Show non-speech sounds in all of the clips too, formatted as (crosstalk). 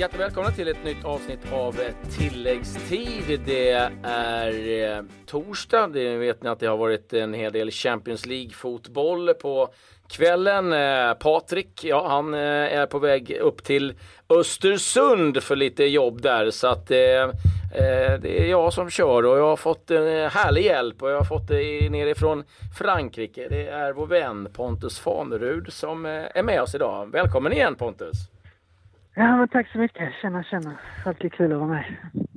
Hjärtligt välkomna till ett nytt avsnitt av eh, tilläggstid. Det är eh, torsdag. Det vet ni att det har varit en hel del Champions League-fotboll på kvällen. Eh, Patrik, ja han eh, är på väg upp till Östersund för lite jobb där. Så att eh, eh, det är jag som kör och jag har fått en härlig hjälp och jag har fått det nerifrån Frankrike. Det är vår vän Pontus Fanerud som är med oss idag. Välkommen igen Pontus! Ja, men tack så mycket. Tjena, tjena. Alltid kul att vara med.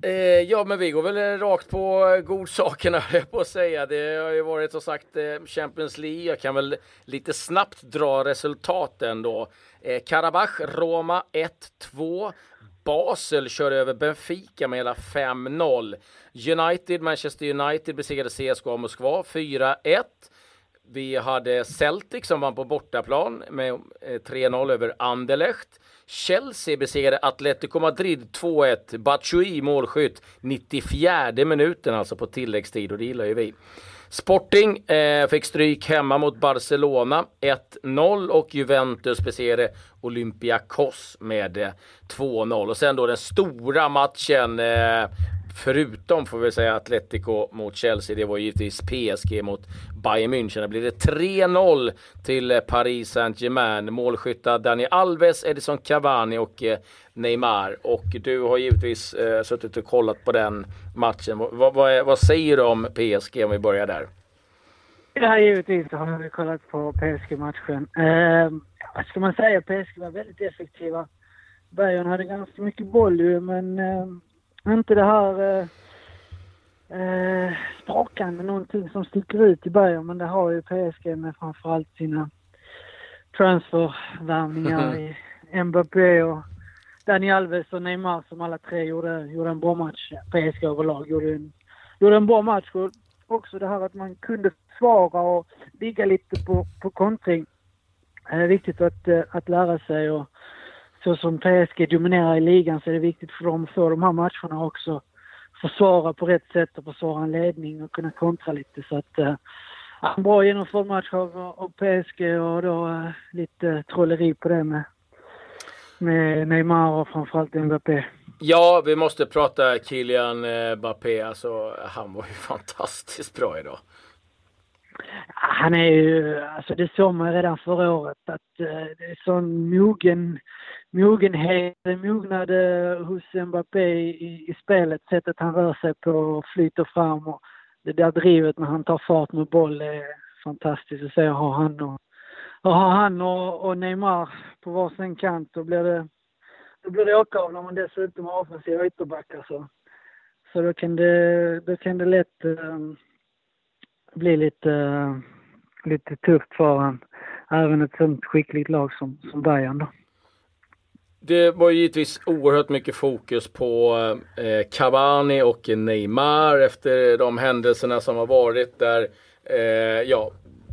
Eh, ja, men vi går väl rakt på eh, godsakerna, (laughs) jag på att säga. Det har ju varit som sagt eh, Champions League. Jag kan väl lite snabbt dra resultaten då. Eh, Karabach, Roma 1-2. Basel kör över Benfica med hela 5-0. United, Manchester United besegrade CSKA Moskva 4-1. Vi hade Celtic som vann på bortaplan med eh, 3-0 över Anderlecht. Chelsea besegrade Atletico Madrid 2-1. Batshuayi målskytt 94 minuten alltså på tilläggstid och det gillar ju vi. Sporting eh, fick stryk hemma mot Barcelona 1-0 och Juventus besegrade Olympiakos med eh, 2-0. Och sen då den stora matchen eh, förutom får vi säga Atletico mot Chelsea, det var givetvis PSG mot Bayern München. Det blir det 3-0 till Paris Saint-Germain. Målskyttar Dani Alves, Edison Cavani och eh, Neymar. Och du har givetvis eh, suttit och kollat på den matchen. vad, vad, vad säger du om PSG om vi börjar där? Ja, givetvis har vi kollat på PSG-matchen. Eh, vad ska man säga? PSG var väldigt effektiva. Bayern hade ganska mycket boll ju, men eh, inte det här eh, eh, sprakande någonting som sticker ut i Bayern men det har ju PSG med framförallt sina transfervärvningar (laughs) i Mbappé och Dani Alves och Neymar som alla tre gjorde, gjorde en bra match. PSG överlag gjorde en, gjorde en bra match. Och också det här att man kunde svara och ligga lite på, på kontring. Det är viktigt att, eh, att lära sig och så som PSG dominerar i ligan så är det viktigt för dem att få de här matcherna också. Försvara på rätt sätt och försvara en ledning och kunna kontra lite. Så att, eh, en bra genomförd match av, av PSG och då eh, lite trolleri på det med, med Neymar och framförallt Mbappé. Ja, vi måste prata Kylian eh, Mbappé. Alltså, han var ju (laughs) fantastiskt bra idag. Han är ju, alltså det såg man redan förra året att eh, det är sån mogen, mogenhet, mognad hos Mbappé i, i spelet, sättet han rör sig på och flyter fram och det där drivet när han tar fart med boll är fantastiskt att se. Har han och, och har han och, och Neymar på varsin kant då blir det, då blir det åka av när man dessutom har offensiva ytterbackar så, så då kan det, då kan det lätt um, bli lite, lite tufft för han. Även ett sånt skickligt lag som, som Bayern då. Det var givetvis oerhört mycket fokus på eh, Cavani och Neymar efter de händelserna som har varit där. Eh, ja,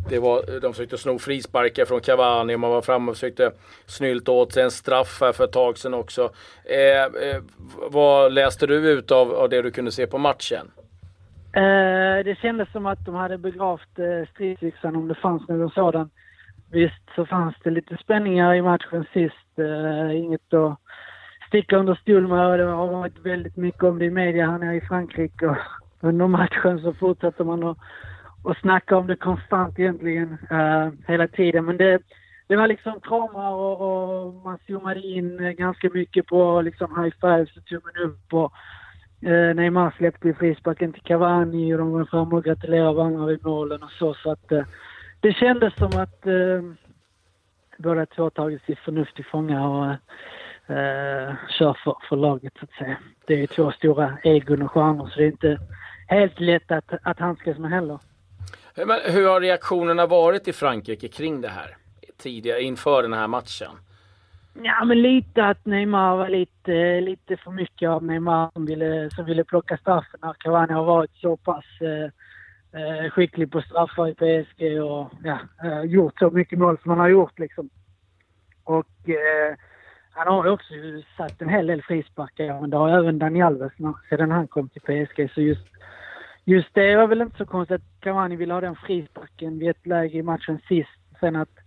det var, de försökte sno frisparkar från Cavani och man var framme och försökte snylta åt sig en straff här för ett tag sedan också. Eh, eh, vad läste du ut av, av det du kunde se på matchen? Eh, det kändes som att de hade begravt eh, stridsyxan om det fanns någon sådan. Visst så fanns det lite spänningar i matchen sist. Eh, inget att sticka under stol med. Det har varit väldigt mycket om det i media här nere i Frankrike. Och under matchen så fortsätter man att, att snacka om det konstant egentligen eh, hela tiden. Men det, det var liksom kramar och, och man zoomade in ganska mycket på liksom high fives och tummen upp. Och, Eh, Neymar släppte ju frisparken till Cavani och de var framme och gratulerade varandra vid målen och så. Så att eh, det kändes som att eh, båda två tagit sitt förnuft till fånga och eh, eh, kör för, för laget så att säga. Det är ju två stora egon och stjärnor så det är inte helt lätt att, att handskas med heller. Men hur har reaktionerna varit i Frankrike kring det här tidigare inför den här matchen? Ja, men lite att Neymar var lite, lite för mycket av Neymar som ville, som ville plocka straffen när Cavani har varit så pass eh, eh skicklig på straffar i PSG och ja, eh, gjort så mycket mål som han har gjort liksom. Och eh, han har också satt en hel del frisparkar, men det har även Dani Alves sedan han kom till PSG. Så just, just det var väl inte så konstigt att Cavani ville ha den frisparken vid ett läge i matchen sist. Sen att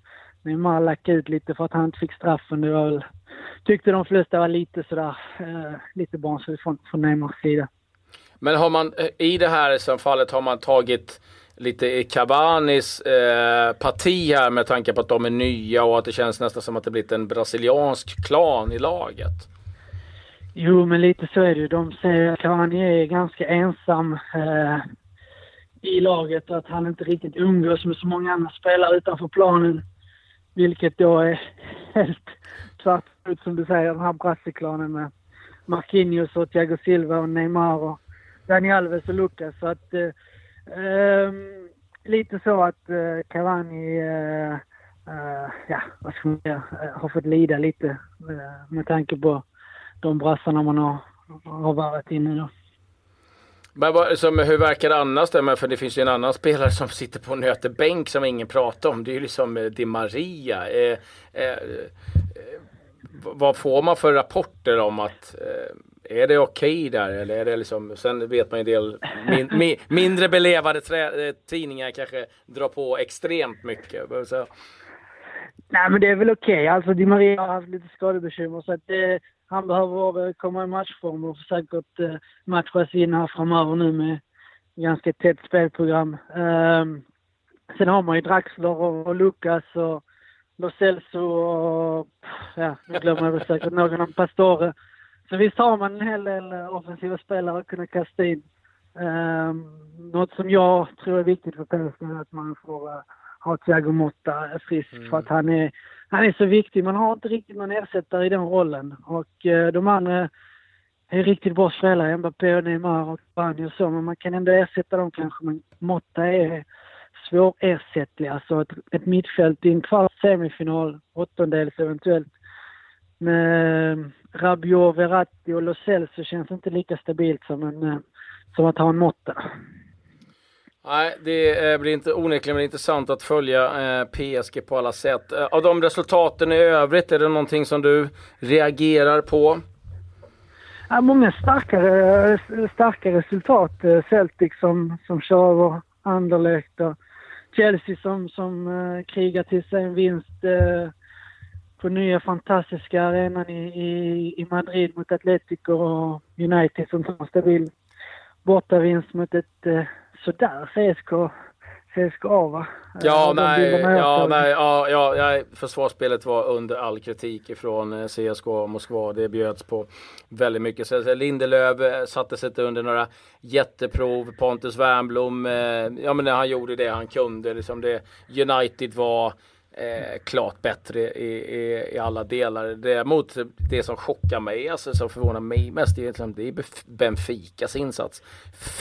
Neymar lackade ut lite för att han inte fick straffen. Det var väl tyckte de flesta var lite sådär, eh, lite barnsligt från, från Neymars sida. Men har man i det här som fallet har man tagit lite i Cavanis eh, parti här med tanke på att de är nya och att det känns nästan som att det blivit en brasiliansk klan i laget? Jo, men lite så är det ju. De säger att Cavani är ganska ensam eh, i laget och att han inte riktigt umgås med så många andra spelare utanför planen. Vilket då är (laughs) helt tvärt som du säger, den här brasseklanen med Marquinhos och Thiago Silva och Neymar och Dani Alves och Lucas. Så att, eh, ehm, lite så att eh, Cavani, eh, eh, ja, vad ska man säga, eh, har fått lida lite eh, med tanke på de brassarna man har, har varit inne då. Men vad, som, hur verkar det annars? Där? För det finns ju en annan spelare som sitter på en bänk som ingen pratar om. Det är ju liksom eh, Di Maria. Eh, eh, eh vad får man för rapporter om att eh, är det okej okay där eller är det liksom, sen vet man ju en del min, mi, mindre belevade trä, eh, tidningar kanske drar på extremt mycket. Så. Nej men det är väl okej, okay. alltså Di Maria har haft lite skadebekymmer så att det, han behöver komma i matchform och säkert eh, matchas in här framöver nu med ganska tätt spelprogram. Um, sen har man ju Draxler och, Lucas och Lo Celso och ja, nu glömmer jag säkert någon av Pastore. Så visst har man en hel del eh, offensiva spelare att kunna kasta in. Um, något som jag tror är viktigt för PSG är att man får uh, ha Thiago Motta frisk mm. för att han är, han är så viktig. Man har inte riktigt någon ersättare i den rollen och eh, de andra är riktigt bra spelare, Mbappé och Neymar och Bani och så, men man kan ändå ersätta dem kanske. Men Motta är svårersättlig. Alltså ett, ett mittfält i en kvarts semifinal, åttondels eventuellt. Med eh, Rabiot, Verratti och Lo Celso känns inte lika stabilt som, en, eh, som att ha en Motta. Nej, det eh, blir inte onekligen intressant att följa eh, PSG på alla sätt. Eh, av de resultaten i övrigt, är det någonting som du reagerar på? Ja, många starkare, starka resultat. Eh, Celtic som, som kör över Anderlecht och Chelsea som, som krigar till sig en vinst på nya fantastiska arenan i, i, i Madrid mot Atletico och United som tar en stabil bortavinst mot ett sådär CSK CSKA va? Ja, nej, ja, nej, ja, ja, ja, försvarsspelet var under all kritik ifrån CSKA Moskva. Det bjöds på väldigt mycket. Så Lindelöf satte sig inte under några jätteprov. Pontus Wernbloom, ja men han gjorde det han kunde. Liksom det, United var Eh, klart bättre i, i, i, alla delar. Däremot det som chockar mig, alltså som förvånar mig mest, är, liksom, det är Benficas insats.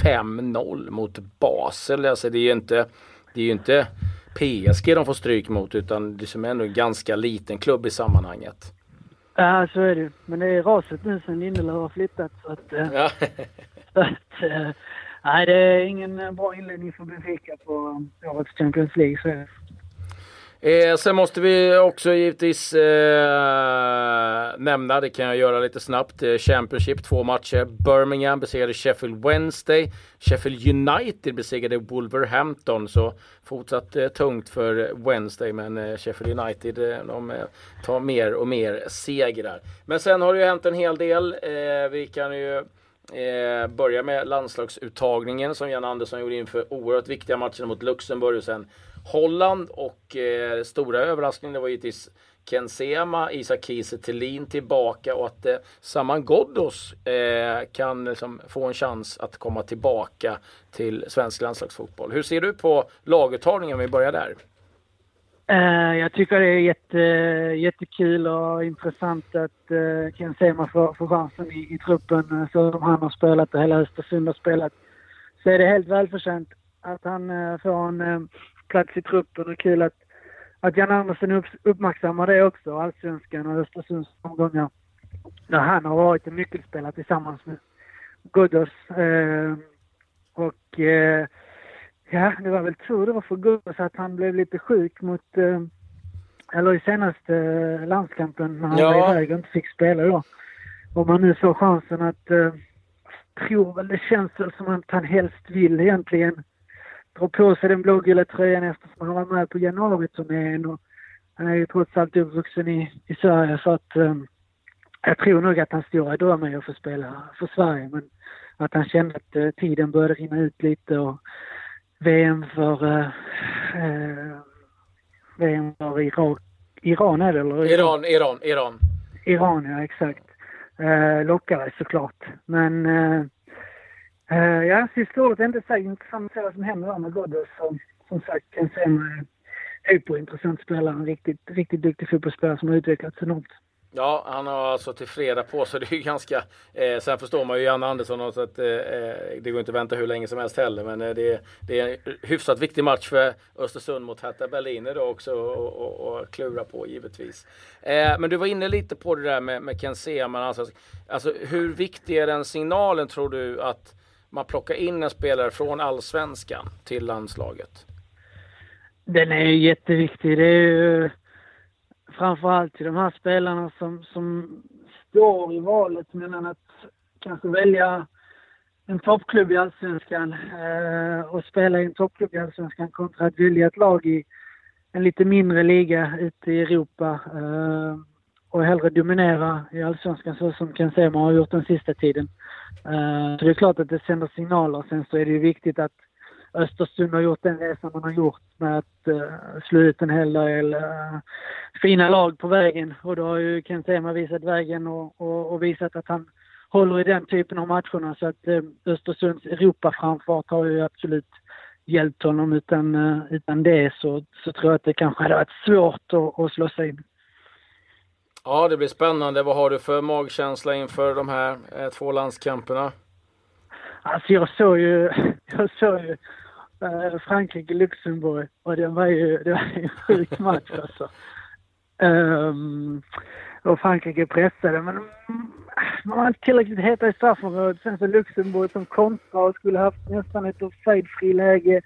5-0 mot Basel. Alltså det är ju inte, det är ju inte PSG de får stryk mot utan det är ändå en ganska liten klubb i sammanhanget. Ja, så är det Men det är raset nu sen Lindelöf har flyttat. Så att, eh, ja. (laughs) så att, eh, nej, det är ingen bra inledning för Benfica på årets Champions League. Så är det. Eh, sen måste vi också givetvis eh, nämna, det kan jag göra lite snabbt, eh, Championship, två matcher. Birmingham besegrade Sheffield Wednesday. Sheffield United besegrade Wolverhampton. Så fortsatt eh, tungt för Wednesday, men eh, Sheffield United eh, de eh, tar mer och mer segrar. Men sen har det ju hänt en hel del. Eh, vi kan ju Eh, börja med landslagsuttagningen som Jan Andersson gjorde inför oerhört viktiga matcher mot Luxemburg och sen Holland och eh, stora överraskningen var givetvis Ken Sema, Isak Kiese Thelin tillbaka och att eh, Saman Ghoddos eh, kan liksom få en chans att komma tillbaka till svensk landslagsfotboll. Hur ser du på laguttagningen om vi börjar där? Eh, jag tycker det är jätte, jättekul och intressant att eh, Ken Sema får, får chansen i, i truppen eh, så som han har spelat och hela Östersund har spelat. Så är det helt välförtjänt att han eh, får en eh, plats i truppen och kul att, att Jan Andersson upp, uppmärksammar det också, allsvenskan och Östersunds omgångar. Där han har varit en nyckelspelare tillsammans med Ghoddos. Eh, och eh, ja, det var väl tur det var för Ghoddos att han blev lite sjuk mot, eh, eller i senaste eh, landskampen när han ja. var iväg och inte fick spela då. Om man nu får chansen att eh, tror väl, det känns väl som att han helst vill egentligen dra på sig den blågula tröjan eftersom han var med på januariturnén och han är ju trots allt uppvuxen i, i Sverige så att um, jag tror nog att hans stora dröm är att få spela för Sverige men att han kände att eh, tiden började rinna ut lite och VM för eh, eh, VM för Irak, Iran är det eller? Iran, Iran, Iran. Iran ja, exakt. Eh, lockade såklart. Men Uh, ja, sista året är inte så intressant att se vad som händer där med Ghoddos. Som, som sagt, kan se en eh, hyperintressant spelare. En riktigt, riktigt duktig fotbollsspelare som har utvecklats enormt. Ja, han har alltså till fredag på sig. (laughs) Det är ju ganska... Eh, sen förstår man ju Janne Andersson så att eh, eh, det går inte att vänta hur länge som helst heller. Men eh, det, det, är en hyfsat viktig match för Östersund mot Hertha Berlin idag också och, och, och klura på givetvis. Eh, men du var inne lite på det där med, med Ken Sema. Alltså, alltså hur viktig är den signalen tror du att man plockar in en spelare från allsvenskan till landslaget? Den är jätteviktig. Det är ju eh, framförallt till de här spelarna som, som står i valet mellan att kanske välja en toppklubb i Allsvenskan eh, och spela i en toppklubb i Allsvenskan kontra att välja ett lag i en lite mindre liga ute i Europa eh, och hellre dominera i Allsvenskan så som Ken Sema har gjort den sista tiden. Eh, så det är klart att det sänder signaler. Sen så är det ju viktigt att Östersund har gjort den resan man har gjort med att uh, slå ut en hel del uh, fina lag på vägen. Och då har ju Kent Sema visat vägen och, och, och, visat att han håller i den typen av matcherna. Så att uh, Östersunds Europaframfart har ju absolut hjälpt honom. Utan, uh, utan det så, så tror jag att det kanske hade varit svårt att, att slå sig in. Ja, det blir spännande. Vad har du för magkänsla inför de här eh, två landskamperna? Alltså jag såg ju, (laughs) jag såg ju eh, Frankrike-Luxemburg och det var ju, det var en sjuk match (laughs) alltså. Um, och Frankrike pressade men man var inte tillräckligt heta i straffområdet. Sen så Luxemburg som kontrade och skulle haft nästan ett offside-fri läge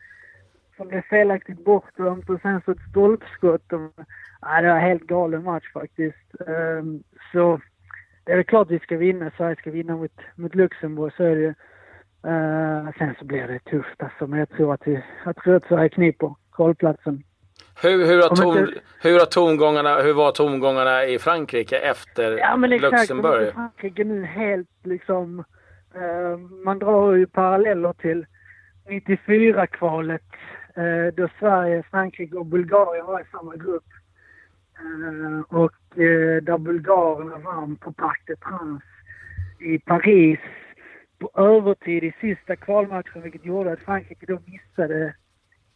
som blev felaktigt bortdömt och sen så ett stolpskott. Och, ja, det var en helt galen match faktiskt. Um, så det är väl klart vi ska vinna. Sverige ska vinna mot, mot Luxemburg. Så är det Uh, sen så blir det tufft alltså, men jag tror att, vi, jag tror att Sverige kniper kvalplatsen. Hur, hur, har ton, inte... hur, har tongångarna, hur var tongångarna i Frankrike efter ja, men exakt, Luxemburg? Frankrike nu helt liksom... Uh, man drar ju paralleller till 94-kvalet Eh, då Sverige, Frankrike och Bulgarien var i samma grupp. Eh, och eh, där bulgarerna vann på Parc de Trans i Paris på övertid i sista kvalmatchen vilket gjorde att Frankrike då missade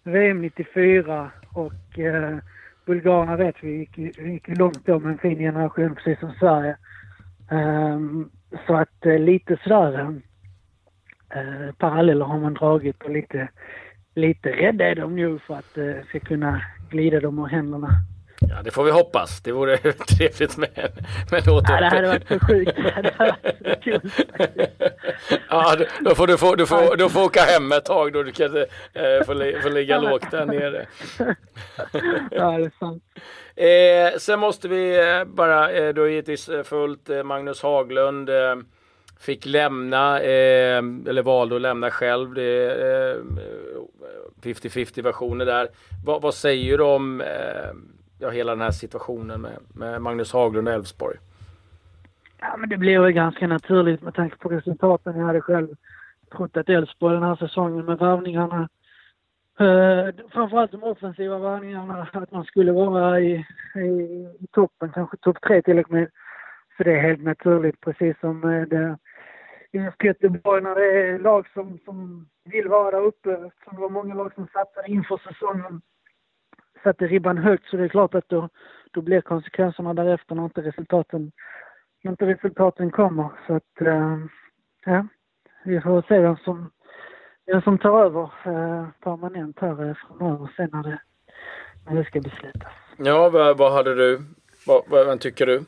VM 94 och eh, Bulgarerna vet vi gick, gick långt då med en fin generation precis som Sverige. Um, så att eh, lite sådär eh, paralleller har man dragit och lite, lite rädda är de nu för att det eh, ska kunna glida dem ur händerna. Ja, det får vi hoppas. Det vore (laughs) trevligt med, med en åter... Ja, det hade varit för sjukt. Det hade varit så kul Ja, då får du få, du får, du får åka hem ett tag då du kan äh, få, få ligga lågt där nere. Ja, det är sant. Eh, sen måste vi eh, bara, eh, du har givetvis följt eh, Magnus Haglund eh, fick lämna, eh, eller valde att lämna själv. Det 50-50 versioner där. Va, vad säger du om eh, ja, hela den här situationen med, med Magnus Haglund och Elfsborg? Ja, men det blev väl ganska naturligt med tanke på resultaten. Jag hade själv trott att Elfsborg den här säsongen med värvningarna, eh, framförallt de offensiva värvningarna, att man skulle vara i, i, i toppen, kanske topp tre till och med. Så det är helt naturligt, precis som eh, det IFK Göteborg när det är lag som, som vill vara där uppe. Eftersom det var många lag som satsade inför säsongen satte ribban högt så det är klart att då, då blir konsekvenserna därefter när inte resultaten, när inte resultaten kommer. Så att, eh, ja, vi får se vem som, vem som tar över eh, permanent här eh, framöver sen när det, när det ska beslutas. Ja, vad, vad hade du, vad, vad tycker du?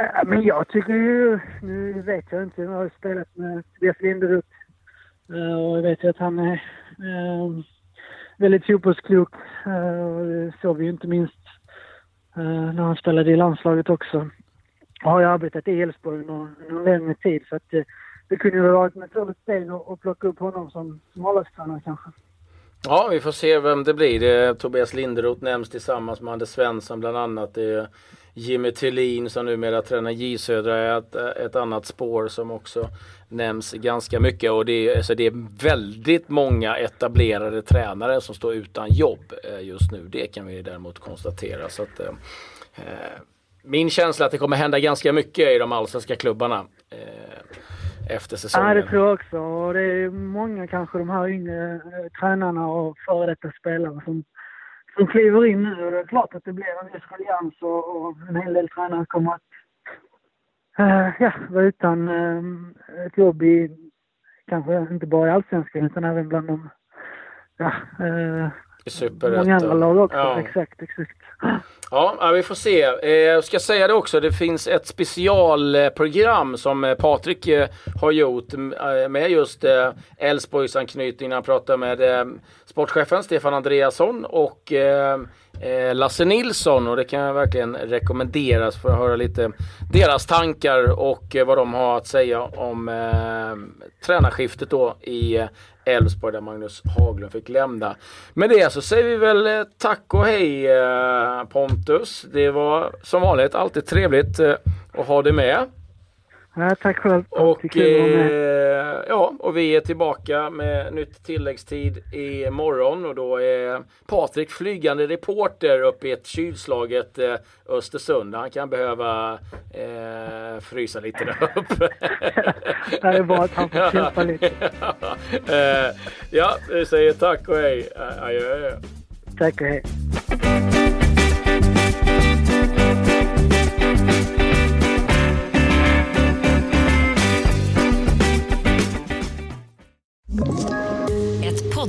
Äh, men jag tycker ju, nu vet jag inte, jag har spelat med Tobias Linderoth eh, och jag vet ju att han är ehm, väldigt fotbollsklok. Eh, det såg vi ju inte minst eh, när han spelade i landslaget också. Och har ju arbetat i Elfsborg någon, någon längre tid så att det, det kunde ju vara ett naturligt steg att plocka upp honom som, som A-lagstränare kanske. Ja, vi får se vem det blir. Det, Tobias Linderoth nämns tillsammans med Anders Svensson bland annat. Det är Jimmy Tillin som numera tränar J Södra är ett, ett annat spår som också nämns ganska mycket och det är, alltså det är väldigt många etablerade tränare som står utan jobb eh, just nu. Det kan vi däremot konstatera. Så att, eh, eh, min känsla är att det kommer hända ganska mycket i de allsvenska klubbarna eh, efter säsongen. Ja, det tror jag också. Och det är många kanske de här yngre eh, tränarna och före detta spelare som, som kliver in nu. Och det är klart att det blir en viss ruljans och, och en hel del tränare kommer att uh, ja, vara utan uh, ett jobb i, kanske inte bara i allsvenskan utan även bland de, ja, uh, många andra lag också. Ja. Exakt, exakt. Ja, vi får se. Eh, jag ska säga det också, det finns ett specialprogram som eh, Patrik eh, har gjort med just Elfsborgs anknytning när han pratar med sportchefen Stefan Andreasson och Eh, Lasse Nilsson och det kan jag verkligen rekommenderas för att höra lite deras tankar och eh, vad de har att säga om eh, tränarskiftet då i eh, Elfsborg där Magnus Haglund fick lämna. Med det så säger vi väl tack och hej eh, Pontus. Det var som vanligt alltid trevligt eh, att ha dig med. Ja, tack själv. Och, eh, ja, och vi är tillbaka med nytt tilläggstid i morgon och då är Patrik flygande reporter uppe i ett kylslaget eh, Östersund. Han kan behöva eh, frysa lite där uppe. (laughs) (laughs) det är bra att han får kämpa lite. (laughs) eh, ja, vi säger tack och hej. Adjö. Tack och hej.